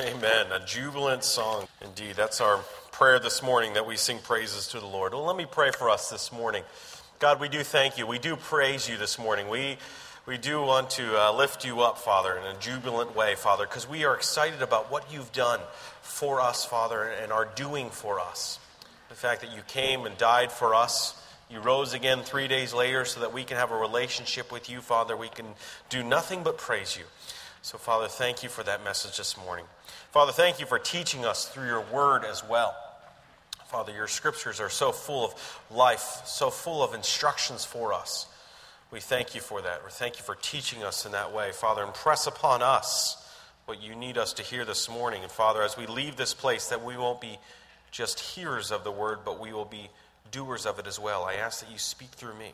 Amen. A jubilant song. Indeed, that's our prayer this morning that we sing praises to the Lord. Well, let me pray for us this morning. God, we do thank you. We do praise you this morning. We, we do want to uh, lift you up, Father, in a jubilant way, Father, because we are excited about what you've done for us, Father, and are doing for us. The fact that you came and died for us. You rose again three days later so that we can have a relationship with you, Father. We can do nothing but praise you. So, Father, thank you for that message this morning. Father, thank you for teaching us through your word as well. Father, your scriptures are so full of life, so full of instructions for us. We thank you for that. We thank you for teaching us in that way. Father, impress upon us what you need us to hear this morning. And Father, as we leave this place, that we won't be just hearers of the word, but we will be doers of it as well. I ask that you speak through me.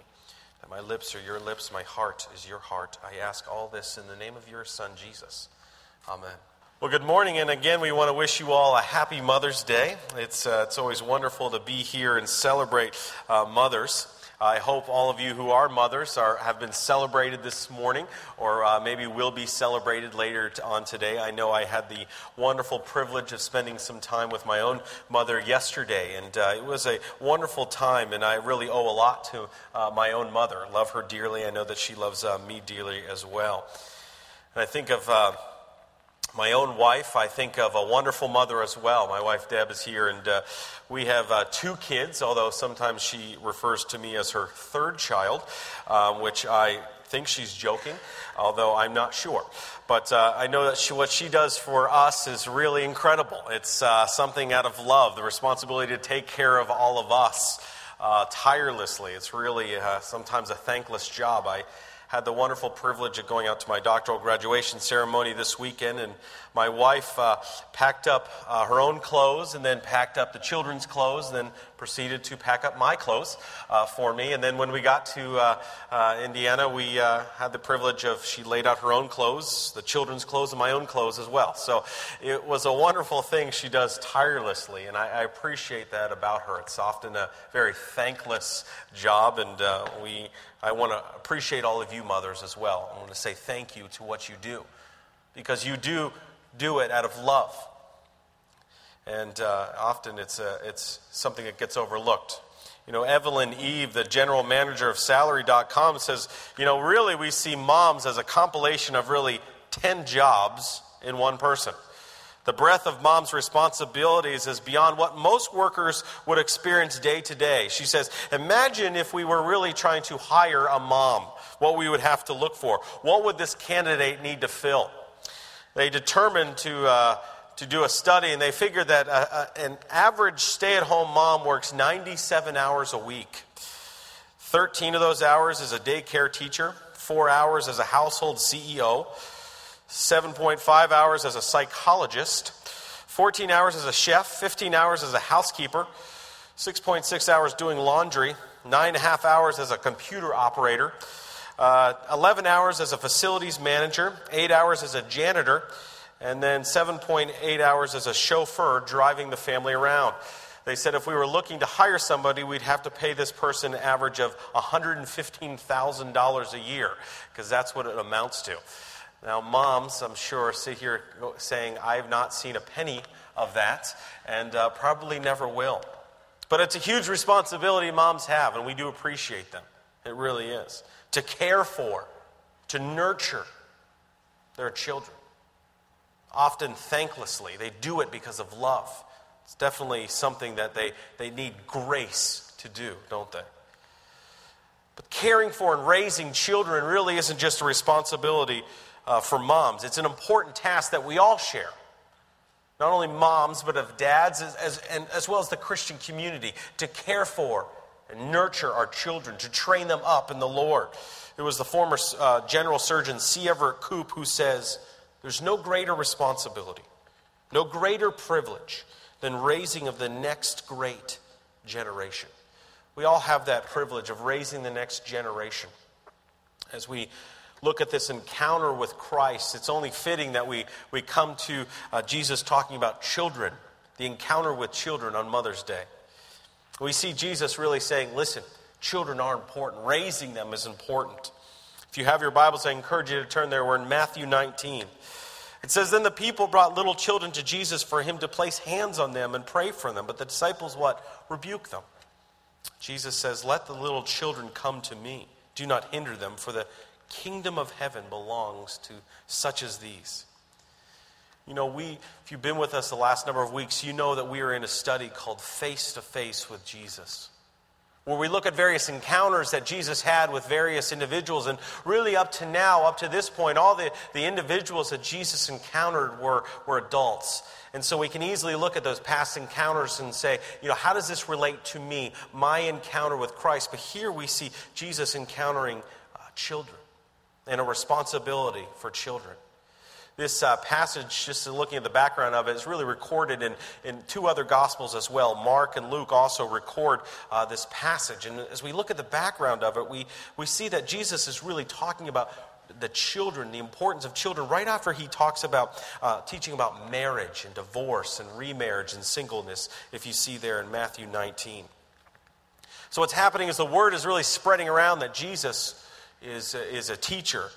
That my lips are your lips, my heart is your heart. I ask all this in the name of your Son, Jesus. Amen. Well, good morning, and again, we want to wish you all a happy Mother's Day. It's, uh, it's always wonderful to be here and celebrate uh, mothers. I hope all of you who are mothers are, have been celebrated this morning, or uh, maybe will be celebrated later on today. I know I had the wonderful privilege of spending some time with my own mother yesterday, and uh, it was a wonderful time, and I really owe a lot to uh, my own mother. Love her dearly. I know that she loves uh, me dearly as well. And I think of uh, my own wife, I think of a wonderful mother as well. My wife Deb is here, and uh, we have uh, two kids, although sometimes she refers to me as her third child, um, which I think she's joking, although I'm not sure. But uh, I know that she, what she does for us is really incredible. It's uh, something out of love, the responsibility to take care of all of us uh, tirelessly. It's really uh, sometimes a thankless job. I had the wonderful privilege of going out to my doctoral graduation ceremony this weekend, and my wife uh, packed up uh, her own clothes and then packed up the children's clothes, and then proceeded to pack up my clothes uh, for me. And then when we got to uh, uh, Indiana, we uh, had the privilege of she laid out her own clothes, the children's clothes, and my own clothes as well. So it was a wonderful thing she does tirelessly, and I, I appreciate that about her. It's often a very thankless job, and we I want to appreciate all of you mothers as well. I want to say thank you to what you do because you do do it out of love. And uh, often it's, a, it's something that gets overlooked. You know, Evelyn Eve, the general manager of salary.com, says, you know, really we see moms as a compilation of really 10 jobs in one person. The breadth of mom's responsibilities is beyond what most workers would experience day to day. She says, Imagine if we were really trying to hire a mom, what we would have to look for. What would this candidate need to fill? They determined to, uh, to do a study, and they figured that uh, uh, an average stay at home mom works 97 hours a week. 13 of those hours as a daycare teacher, four hours as a household CEO. 7.5 hours as a psychologist, 14 hours as a chef, 15 hours as a housekeeper, 6.6 hours doing laundry, 9.5 hours as a computer operator, uh, 11 hours as a facilities manager, 8 hours as a janitor, and then 7.8 hours as a chauffeur driving the family around. They said if we were looking to hire somebody, we'd have to pay this person an average of $115,000 a year, because that's what it amounts to. Now, moms, I'm sure, sit here saying, I have not seen a penny of that, and uh, probably never will. But it's a huge responsibility moms have, and we do appreciate them. It really is. To care for, to nurture their children. Often thanklessly. They do it because of love. It's definitely something that they, they need grace to do, don't they? But caring for and raising children really isn't just a responsibility uh, for moms. It's an important task that we all share. Not only moms, but of dads, as, as, and as well as the Christian community, to care for and nurture our children, to train them up in the Lord. It was the former uh, General Surgeon C. Everett Koop who says, There's no greater responsibility, no greater privilege than raising of the next great generation. We all have that privilege of raising the next generation. As we look at this encounter with Christ, it's only fitting that we, we come to uh, Jesus talking about children, the encounter with children on Mother's Day. We see Jesus really saying, listen, children are important, raising them is important. If you have your Bibles, I encourage you to turn there. We're in Matthew 19. It says, Then the people brought little children to Jesus for him to place hands on them and pray for them. But the disciples, what? Rebuke them. Jesus says, Let the little children come to me. Do not hinder them, for the kingdom of heaven belongs to such as these. You know, we, if you've been with us the last number of weeks, you know that we are in a study called Face to Face with Jesus where we look at various encounters that Jesus had with various individuals. And really, up to now, up to this point, all the, the individuals that Jesus encountered were, were adults. And so we can easily look at those past encounters and say, you know, how does this relate to me, my encounter with Christ? But here we see Jesus encountering uh, children and a responsibility for children. This uh, passage, just looking at the background of it, is really recorded in, in two other Gospels as well. Mark and Luke also record uh, this passage. And as we look at the background of it, we, we see that Jesus is really talking about the children, the importance of children, right after he talks about uh, teaching about marriage and divorce and remarriage and singleness, if you see there in Matthew 19. So, what's happening is the word is really spreading around that Jesus is, is a teacher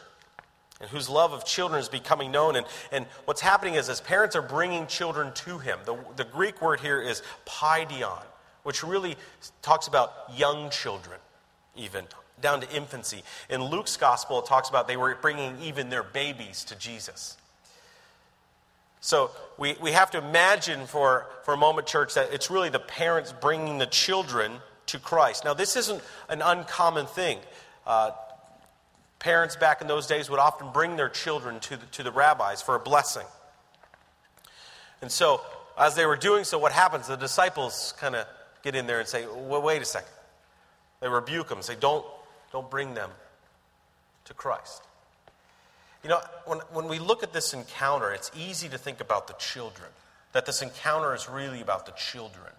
and whose love of children is becoming known. And, and what's happening is, as parents are bringing children to him, the, the Greek word here is paidion, which really talks about young children, even down to infancy. In Luke's gospel, it talks about they were bringing even their babies to Jesus. So we, we have to imagine for, for a moment, church, that it's really the parents bringing the children to Christ. Now, this isn't an uncommon thing. Uh, Parents back in those days would often bring their children to the, to the rabbis for a blessing. And so, as they were doing so, what happens? The disciples kind of get in there and say, well, wait a second. They rebuke them, say, don't, don't bring them to Christ. You know, when, when we look at this encounter, it's easy to think about the children, that this encounter is really about the children.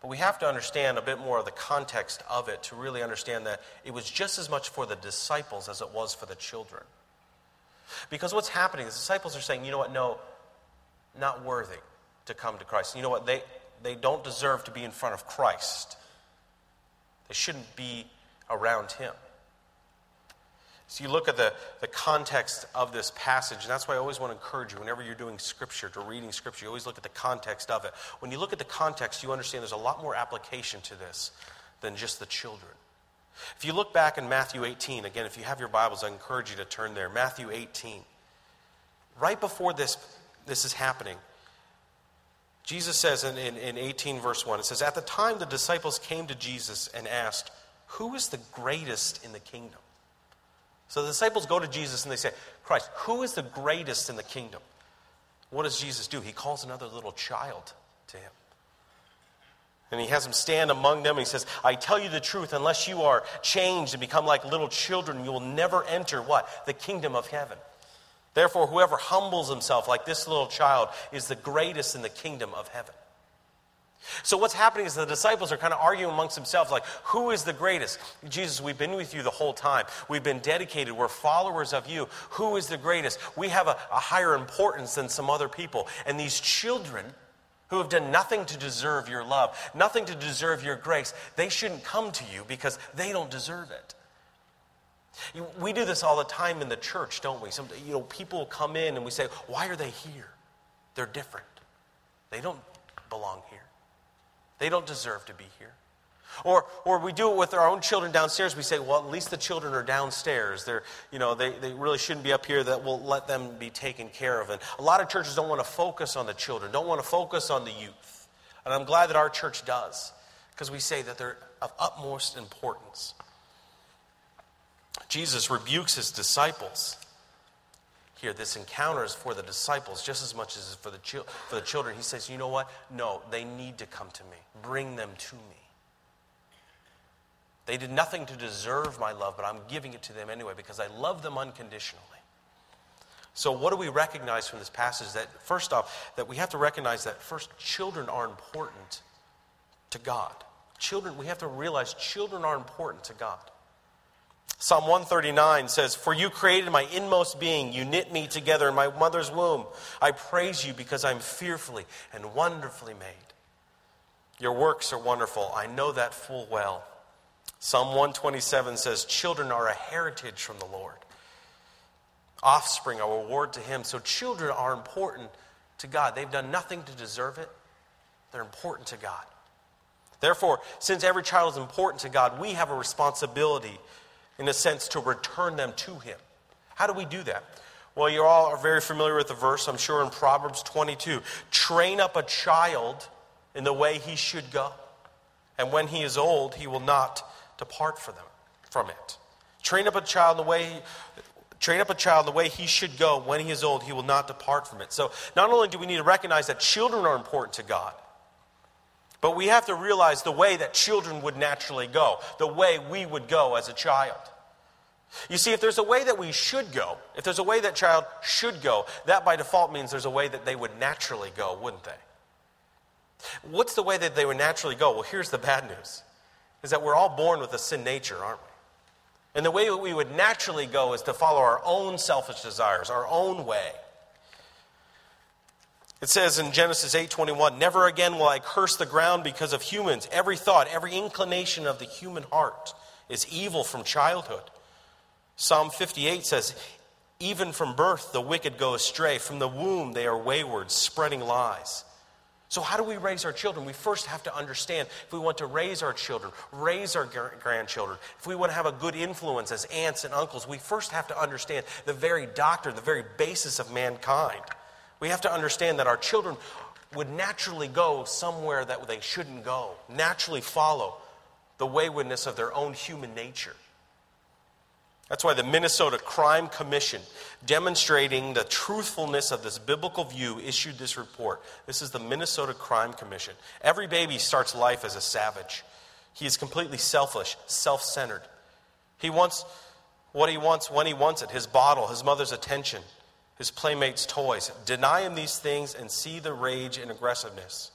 But we have to understand a bit more of the context of it to really understand that it was just as much for the disciples as it was for the children. Because what's happening, is the disciples are saying, you know what, no, not worthy to come to Christ. You know what, they, they don't deserve to be in front of Christ, they shouldn't be around Him. So you look at the, the context of this passage, and that's why I always want to encourage you, whenever you're doing scripture, to reading scripture, you always look at the context of it. When you look at the context, you understand there's a lot more application to this than just the children. If you look back in Matthew 18, again, if you have your Bibles, I encourage you to turn there. Matthew 18. Right before this, this is happening, Jesus says in, in, in 18, verse 1, it says, At the time the disciples came to Jesus and asked, Who is the greatest in the kingdom? So the disciples go to Jesus and they say, Christ, who is the greatest in the kingdom? What does Jesus do? He calls another little child to him. And he has him stand among them. And he says, I tell you the truth, unless you are changed and become like little children, you will never enter what? The kingdom of heaven. Therefore, whoever humbles himself like this little child is the greatest in the kingdom of heaven. So, what's happening is the disciples are kind of arguing amongst themselves, like, who is the greatest? Jesus, we've been with you the whole time. We've been dedicated. We're followers of you. Who is the greatest? We have a, a higher importance than some other people. And these children who have done nothing to deserve your love, nothing to deserve your grace, they shouldn't come to you because they don't deserve it. We do this all the time in the church, don't we? Some, you know, people come in and we say, why are they here? They're different. They don't belong here. They don't deserve to be here. Or, or we do it with our own children downstairs. We say, well, at least the children are downstairs. They're, you know, they, they really shouldn't be up here. That will let them be taken care of. And a lot of churches don't want to focus on the children, don't want to focus on the youth. And I'm glad that our church does, because we say that they're of utmost importance. Jesus rebukes his disciples here. This encounter is for the disciples just as much as for the, for the children. He says, You know what? No, they need to come to me. Bring them to me. They did nothing to deserve my love, but I'm giving it to them anyway because I love them unconditionally. So, what do we recognize from this passage? That first off, that we have to recognize that first, children are important to God. Children, we have to realize children are important to God. Psalm 139 says, For you created my inmost being. You knit me together in my mother's womb. I praise you because I'm fearfully and wonderfully made. Your works are wonderful. I know that full well. Psalm 127 says, Children are a heritage from the Lord. offspring, a reward to Him. So children are important to God. They've done nothing to deserve it, they're important to God. Therefore, since every child is important to God, we have a responsibility, in a sense, to return them to Him. How do we do that? Well, you all are very familiar with the verse, I'm sure, in Proverbs 22. Train up a child in the way he should go, and when he is old, he will not depart from them, from it. Train up a child in the way Train up a child the way he should go. When he is old, he will not depart from it. So, not only do we need to recognize that children are important to God, but we have to realize the way that children would naturally go, the way we would go as a child. You see, if there's a way that we should go, if there's a way that child should go, that by default means there's a way that they would naturally go, wouldn't they? What's the way that they would naturally go? Well, here's the bad news is that we're all born with a sin nature, aren't we? And the way that we would naturally go is to follow our own selfish desires, our own way. It says in Genesis 8:21, "Never again will I curse the ground because of humans. Every thought, every inclination of the human heart is evil from childhood." Psalm 58 says, Even from birth the wicked go astray. From the womb they are wayward, spreading lies. So, how do we raise our children? We first have to understand if we want to raise our children, raise our grandchildren, if we want to have a good influence as aunts and uncles, we first have to understand the very doctrine, the very basis of mankind. We have to understand that our children would naturally go somewhere that they shouldn't go, naturally follow the waywardness of their own human nature. That's why the Minnesota Crime Commission, demonstrating the truthfulness of this biblical view, issued this report. This is the Minnesota Crime Commission. Every baby starts life as a savage. He is completely selfish, self centered. He wants what he wants when he wants it his bottle, his mother's attention, his playmates' toys. Deny him these things and see the rage and aggressiveness,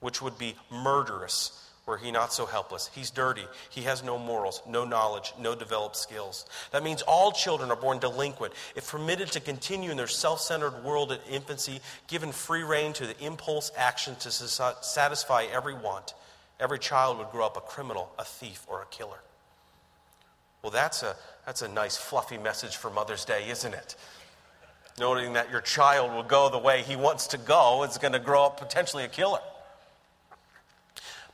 which would be murderous were he not so helpless. He's dirty. He has no morals, no knowledge, no developed skills. That means all children are born delinquent. If permitted to continue in their self centered world at infancy, given free rein to the impulse action to satisfy every want, every child would grow up a criminal, a thief, or a killer. Well, that's a, that's a nice, fluffy message for Mother's Day, isn't it? Noting that your child will go the way he wants to go is going to grow up potentially a killer.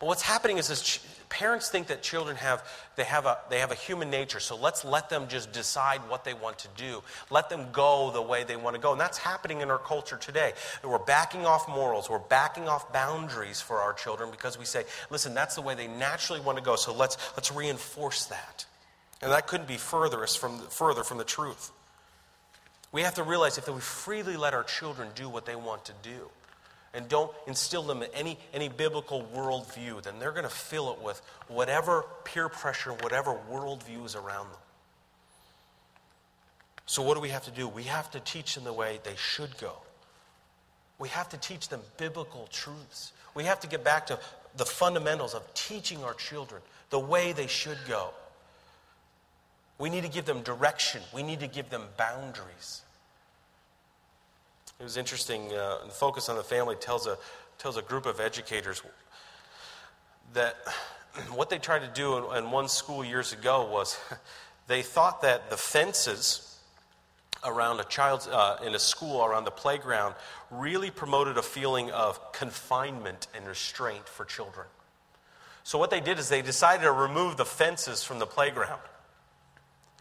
But what's happening is this parents think that children have they have a they have a human nature so let's let them just decide what they want to do. Let them go the way they want to go and that's happening in our culture today. We're backing off morals we're backing off boundaries for our children because we say listen that's the way they naturally want to go so let's let's reinforce that. And that couldn't be furthest from further from the truth we have to realize if we freely let our children do what they want to do and don't instill them in any, any biblical worldview, then they're going to fill it with whatever peer pressure, whatever worldview is around them. So, what do we have to do? We have to teach them the way they should go. We have to teach them biblical truths. We have to get back to the fundamentals of teaching our children the way they should go. We need to give them direction, we need to give them boundaries. It was interesting. Uh, Focus on the Family tells a, tells a group of educators that what they tried to do in, in one school years ago was they thought that the fences around a child uh, in a school around the playground really promoted a feeling of confinement and restraint for children. So what they did is they decided to remove the fences from the playground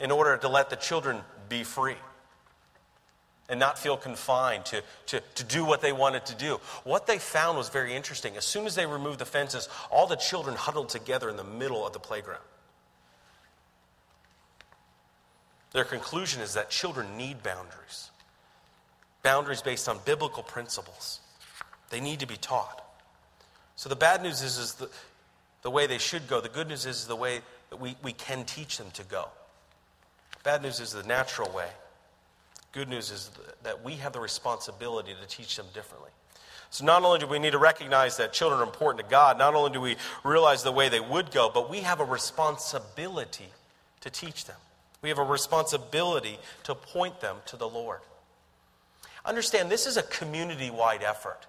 in order to let the children be free and not feel confined to, to, to do what they wanted to do. What they found was very interesting. As soon as they removed the fences, all the children huddled together in the middle of the playground. Their conclusion is that children need boundaries, boundaries based on biblical principles. They need to be taught. So the bad news is, is the, the way they should go. The good news is the way that we, we can teach them to go. Bad news is the natural way. Good news is that we have the responsibility to teach them differently. So, not only do we need to recognize that children are important to God, not only do we realize the way they would go, but we have a responsibility to teach them. We have a responsibility to point them to the Lord. Understand, this is a community wide effort.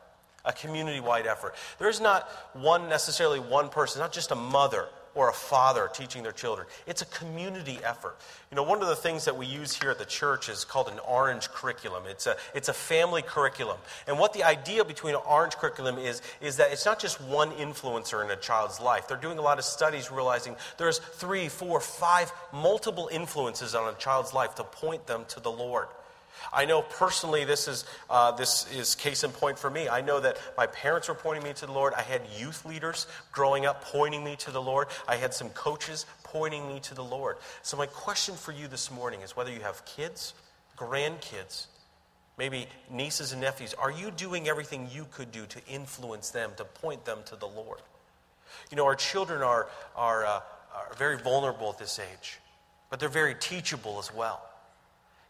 A community wide effort. There's not one necessarily one person, not just a mother or a father teaching their children. It's a community effort. You know, one of the things that we use here at the church is called an orange curriculum. It's a, it's a family curriculum. And what the idea between an orange curriculum is, is that it's not just one influencer in a child's life. They're doing a lot of studies realizing there's three, four, five multiple influences on a child's life to point them to the Lord. I know personally this is, uh, this is case in point for me. I know that my parents were pointing me to the Lord. I had youth leaders growing up pointing me to the Lord. I had some coaches pointing me to the Lord. So, my question for you this morning is whether you have kids, grandkids, maybe nieces and nephews, are you doing everything you could do to influence them, to point them to the Lord? You know, our children are, are, uh, are very vulnerable at this age, but they're very teachable as well.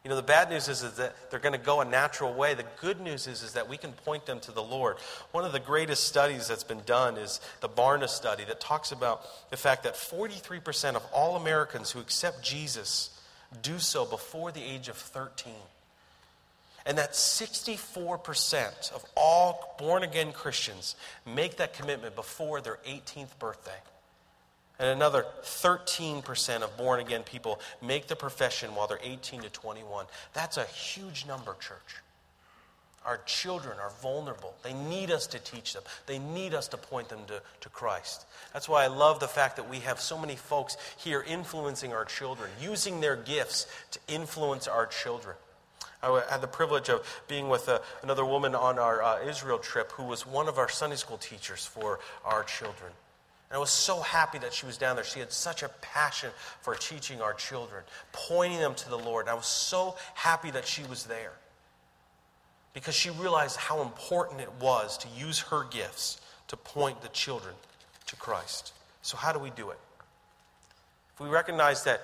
You know, the bad news is, is that they're going to go a natural way. The good news is, is that we can point them to the Lord. One of the greatest studies that's been done is the Barna study that talks about the fact that 43% of all Americans who accept Jesus do so before the age of 13. And that 64% of all born again Christians make that commitment before their 18th birthday. And another 13% of born again people make the profession while they're 18 to 21. That's a huge number, church. Our children are vulnerable. They need us to teach them, they need us to point them to, to Christ. That's why I love the fact that we have so many folks here influencing our children, using their gifts to influence our children. I had the privilege of being with uh, another woman on our uh, Israel trip who was one of our Sunday school teachers for our children. And I was so happy that she was down there. She had such a passion for teaching our children, pointing them to the Lord. And I was so happy that she was there because she realized how important it was to use her gifts to point the children to Christ. So, how do we do it? If we recognize that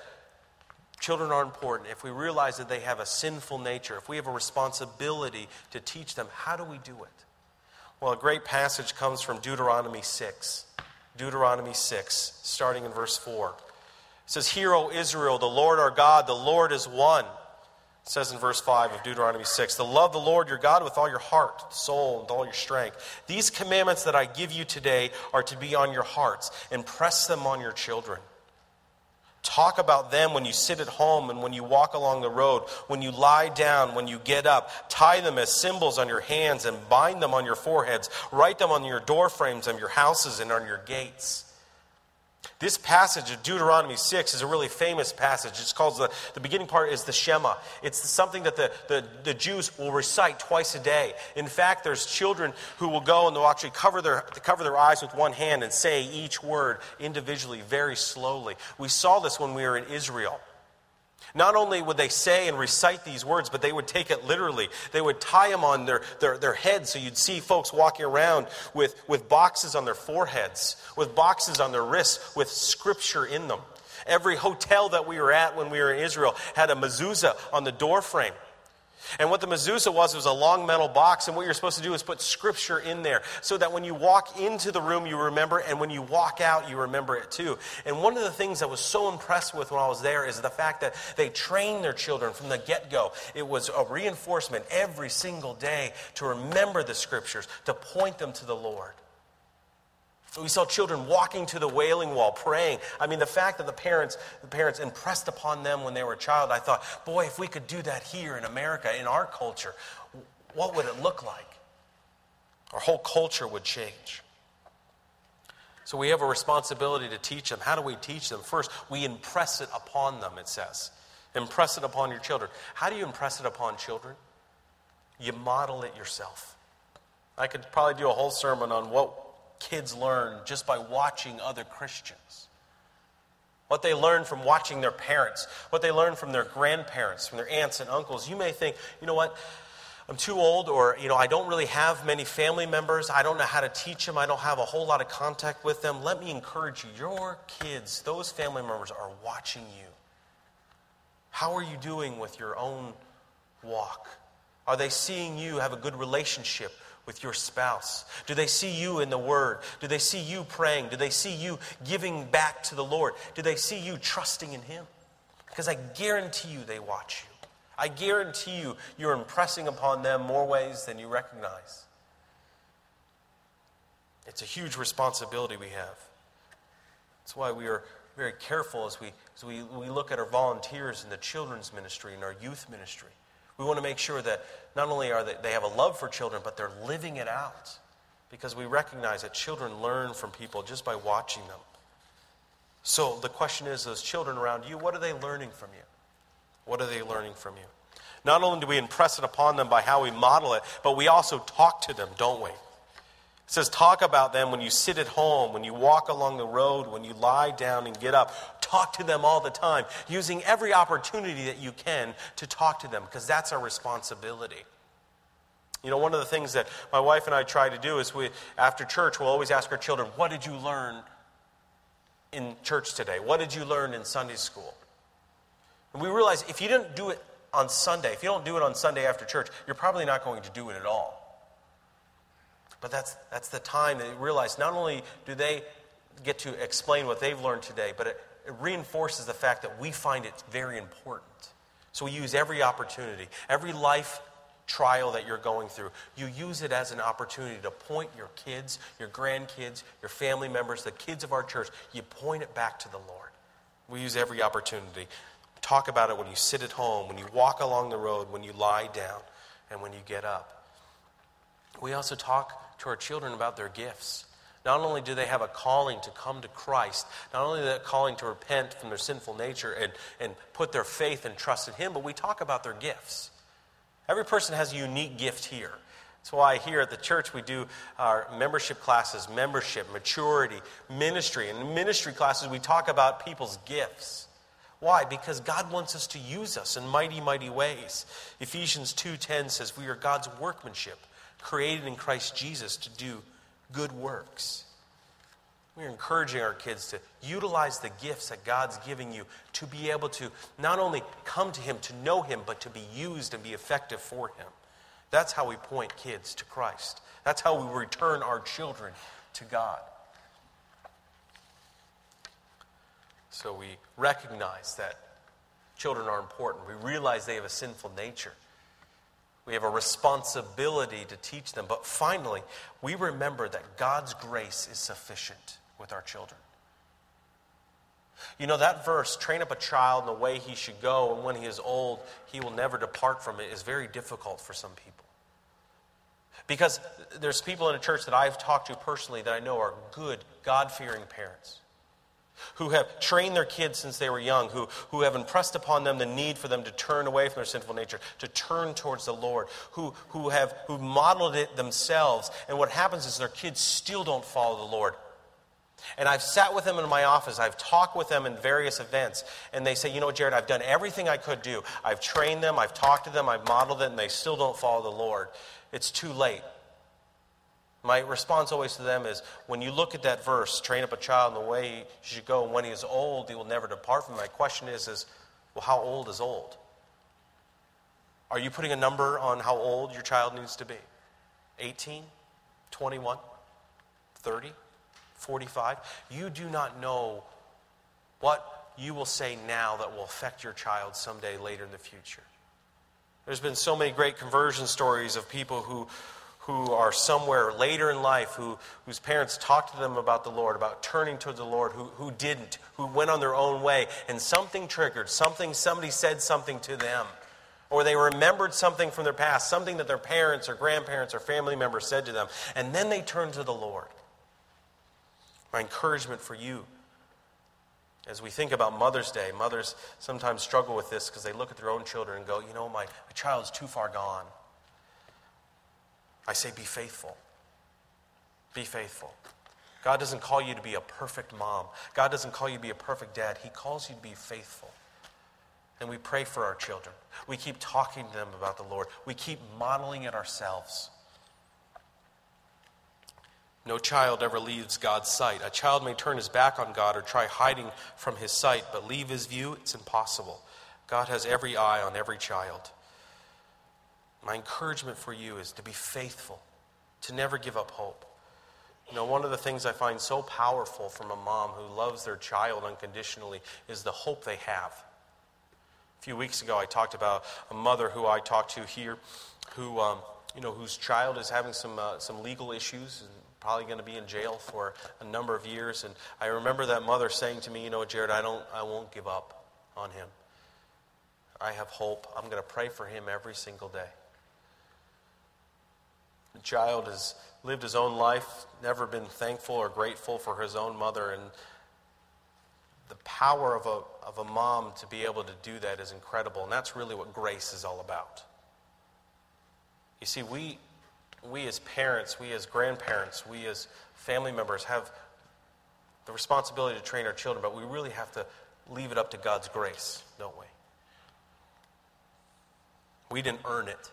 children are important, if we realize that they have a sinful nature, if we have a responsibility to teach them, how do we do it? Well, a great passage comes from Deuteronomy 6. Deuteronomy 6, starting in verse 4. It says, Hear, O Israel, the Lord our God, the Lord is one. It says in verse 5 of Deuteronomy 6 to love the Lord your God with all your heart, soul, and all your strength. These commandments that I give you today are to be on your hearts, and press them on your children. Talk about them when you sit at home and when you walk along the road, when you lie down, when you get up. Tie them as symbols on your hands and bind them on your foreheads. Write them on your doorframes of your houses and on your gates. This passage of Deuteronomy 6 is a really famous passage. It's called the, the beginning part is the Shema. It's something that the, the, the Jews will recite twice a day. In fact, there's children who will go and they'll actually cover their, cover their eyes with one hand and say each word individually, very slowly. We saw this when we were in Israel. Not only would they say and recite these words, but they would take it literally. They would tie them on their, their, their heads so you'd see folks walking around with, with boxes on their foreheads, with boxes on their wrists, with scripture in them. Every hotel that we were at when we were in Israel had a mezuzah on the doorframe. And what the mezuzah was, was a long metal box. And what you're supposed to do is put scripture in there so that when you walk into the room, you remember, and when you walk out, you remember it too. And one of the things I was so impressed with when I was there is the fact that they trained their children from the get go. It was a reinforcement every single day to remember the scriptures, to point them to the Lord. We saw children walking to the wailing wall, praying. I mean, the fact that the parents, the parents impressed upon them when they were a child, I thought, boy, if we could do that here in America, in our culture, what would it look like? Our whole culture would change. So we have a responsibility to teach them. How do we teach them? First, we impress it upon them, it says. Impress it upon your children. How do you impress it upon children? You model it yourself. I could probably do a whole sermon on what kids learn just by watching other Christians. What they learn from watching their parents, what they learn from their grandparents, from their aunts and uncles. You may think, you know what, I'm too old, or, you know, I don't really have many family members. I don't know how to teach them. I don't have a whole lot of contact with them. Let me encourage you. Your kids, those family members are watching you. How are you doing with your own walk? Are they seeing you have a good relationship with your spouse? Do they see you in the Word? Do they see you praying? Do they see you giving back to the Lord? Do they see you trusting in Him? Because I guarantee you they watch you. I guarantee you you're impressing upon them more ways than you recognize. It's a huge responsibility we have. That's why we are very careful as we, as we, we look at our volunteers in the children's ministry and our youth ministry. We want to make sure that not only are they, they have a love for children, but they're living it out. Because we recognize that children learn from people just by watching them. So the question is those children around you, what are they learning from you? What are they learning from you? Not only do we impress it upon them by how we model it, but we also talk to them, don't we? It says, talk about them when you sit at home, when you walk along the road, when you lie down and get up. Talk to them all the time, using every opportunity that you can to talk to them, because that's our responsibility. You know, one of the things that my wife and I try to do is we, after church, we'll always ask our children, What did you learn in church today? What did you learn in Sunday school? And we realize if you didn't do it on Sunday, if you don't do it on Sunday after church, you're probably not going to do it at all. But that's, that's the time that you realize not only do they get to explain what they've learned today, but it, it reinforces the fact that we find it very important. So we use every opportunity, every life trial that you're going through, you use it as an opportunity to point your kids, your grandkids, your family members, the kids of our church, you point it back to the Lord. We use every opportunity. Talk about it when you sit at home, when you walk along the road, when you lie down, and when you get up. We also talk to our children about their gifts. Not only do they have a calling to come to Christ, not only that calling to repent from their sinful nature and, and put their faith and trust in Him, but we talk about their gifts. Every person has a unique gift here. That's why here at the church we do our membership classes, membership, maturity, ministry. And in ministry classes we talk about people's gifts. Why? Because God wants us to use us in mighty, mighty ways. Ephesians 2:10 says we are God's workmanship, created in Christ Jesus to do good works. We're encouraging our kids to utilize the gifts that God's giving you to be able to not only come to Him, to know Him, but to be used and be effective for Him. That's how we point kids to Christ. That's how we return our children to God. So we recognize that children are important. We realize they have a sinful nature. We have a responsibility to teach them. But finally, we remember that God's grace is sufficient with our children. You know, that verse, train up a child in the way he should go, and when he is old, he will never depart from it, is very difficult for some people. Because there's people in a church that I've talked to personally that I know are good, God fearing parents who have trained their kids since they were young, who, who have impressed upon them the need for them to turn away from their sinful nature, to turn towards the Lord, who, who have who modeled it themselves. And what happens is their kids still don't follow the Lord. And I've sat with them in my office, I've talked with them in various events, and they say, You know, Jared, I've done everything I could do. I've trained them, I've talked to them, I've modeled it, and they still don't follow the Lord. It's too late. My response always to them is when you look at that verse, train up a child in the way he should go, and when he is old, he will never depart from it. My question is, is well, how old is old? Are you putting a number on how old your child needs to be? 18? 21? 30? 45? You do not know what you will say now that will affect your child someday later in the future. There's been so many great conversion stories of people who who are somewhere later in life, who, whose parents talked to them about the Lord, about turning to the Lord, who, who didn't, who went on their own way, and something triggered, something, somebody said something to them. Or they remembered something from their past, something that their parents or grandparents or family members said to them, and then they turned to the Lord. My encouragement for you as we think about Mother's Day, mothers sometimes struggle with this because they look at their own children and go, you know, my, my child's too far gone. I say, be faithful. Be faithful. God doesn't call you to be a perfect mom. God doesn't call you to be a perfect dad. He calls you to be faithful. And we pray for our children. We keep talking to them about the Lord. We keep modeling it ourselves. No child ever leaves God's sight. A child may turn his back on God or try hiding from his sight, but leave his view, it's impossible. God has every eye on every child. My encouragement for you is to be faithful, to never give up hope. You know, one of the things I find so powerful from a mom who loves their child unconditionally is the hope they have. A few weeks ago, I talked about a mother who I talked to here, who, um, you know, whose child is having some, uh, some legal issues, and probably going to be in jail for a number of years. And I remember that mother saying to me, You know, Jared, I, don't, I won't give up on him. I have hope. I'm going to pray for him every single day. The child has lived his own life, never been thankful or grateful for his own mother. And the power of a, of a mom to be able to do that is incredible. And that's really what grace is all about. You see, we, we as parents, we as grandparents, we as family members have the responsibility to train our children, but we really have to leave it up to God's grace, don't we? We didn't earn it.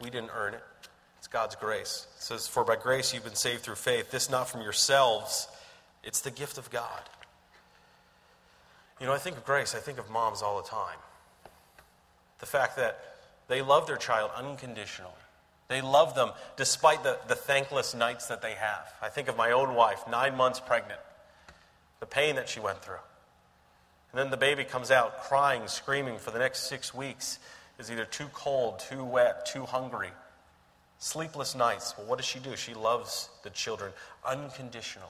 We didn't earn it. It's God's grace. It says, For by grace you've been saved through faith. This not from yourselves, it's the gift of God. You know, I think of grace, I think of moms all the time. The fact that they love their child unconditionally. They love them despite the, the thankless nights that they have. I think of my own wife, nine months pregnant, the pain that she went through. And then the baby comes out crying, screaming for the next six weeks, is either too cold, too wet, too hungry. Sleepless nights. Well, what does she do? She loves the children unconditionally.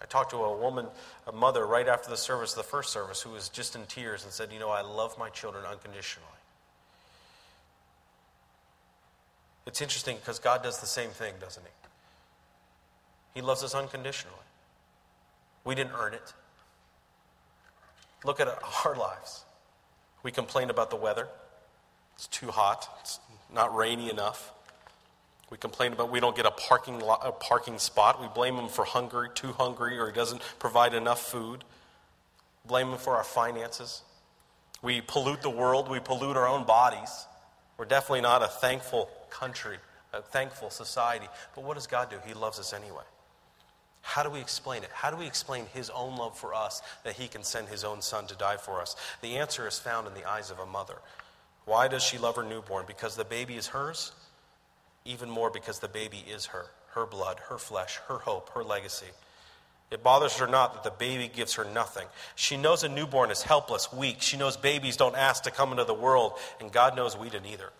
I talked to a woman, a mother, right after the service, the first service, who was just in tears and said, You know, I love my children unconditionally. It's interesting because God does the same thing, doesn't He? He loves us unconditionally. We didn't earn it. Look at our lives. We complain about the weather. It's too hot. It's not rainy enough. We complain about we don't get a parking, lot, a parking spot. We blame him for hungry, too hungry, or he doesn't provide enough food. Blame him for our finances. We pollute the world. We pollute our own bodies. We're definitely not a thankful country, a thankful society. But what does God do? He loves us anyway. How do we explain it? How do we explain His own love for us that He can send His own Son to die for us? The answer is found in the eyes of a mother. Why does she love her newborn? Because the baby is hers? Even more because the baby is her, her blood, her flesh, her hope, her legacy. It bothers her not that the baby gives her nothing. She knows a newborn is helpless, weak. She knows babies don't ask to come into the world, and God knows we didn't either.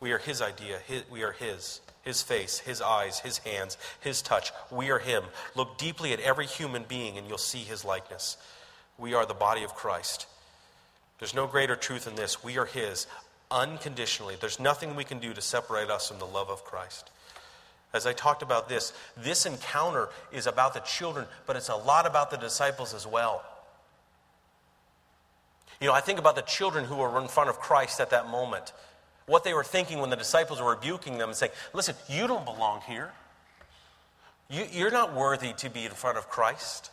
We are His idea, his, we are His. His face, His eyes, His hands, His touch. We are Him. Look deeply at every human being, and you'll see His likeness. We are the body of Christ. There's no greater truth than this. We are His unconditionally. There's nothing we can do to separate us from the love of Christ. As I talked about this, this encounter is about the children, but it's a lot about the disciples as well. You know, I think about the children who were in front of Christ at that moment. What they were thinking when the disciples were rebuking them and saying, Listen, you don't belong here. You, you're not worthy to be in front of Christ.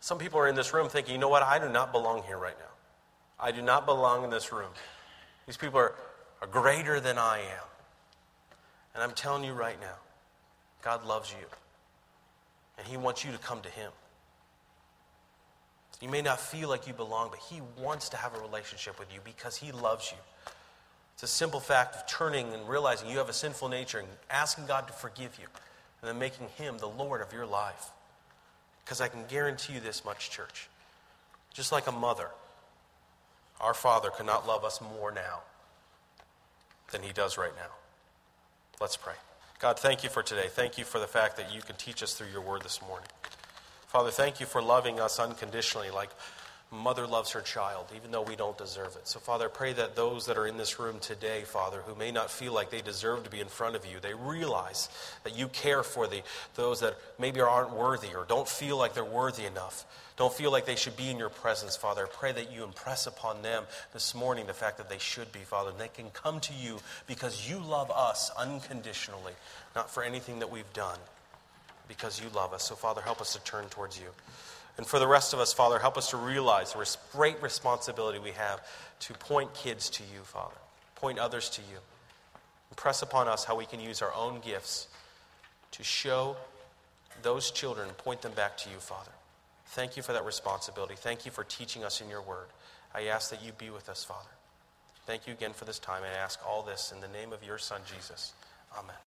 Some people are in this room thinking, you know what, I do not belong here right now. I do not belong in this room. These people are, are greater than I am. And I'm telling you right now, God loves you. And He wants you to come to Him. You may not feel like you belong, but He wants to have a relationship with you because He loves you. It's a simple fact of turning and realizing you have a sinful nature and asking God to forgive you and then making Him the Lord of your life. Because I can guarantee you this much, church. Just like a mother our Father could not love us more now than He does right now. Let's pray. God, thank you for today. Thank you for the fact that you can teach us through your word this morning. Father, thank you for loving us unconditionally like mother loves her child, even though we don't deserve it. So, Father, pray that those that are in this room today, Father, who may not feel like they deserve to be in front of you, they realize that you care for the, those that maybe aren't worthy or don't feel like they're worthy enough, don't feel like they should be in your presence, Father. Pray that you impress upon them this morning the fact that they should be, Father, and they can come to you because you love us unconditionally, not for anything that we've done, because you love us. So, Father, help us to turn towards you. And for the rest of us, Father, help us to realize the great responsibility we have to point kids to you, Father, point others to you. Impress upon us how we can use our own gifts to show those children point them back to you, Father. Thank you for that responsibility. Thank you for teaching us in your word. I ask that you be with us, Father. Thank you again for this time. and I ask all this in the name of your Son, Jesus. Amen.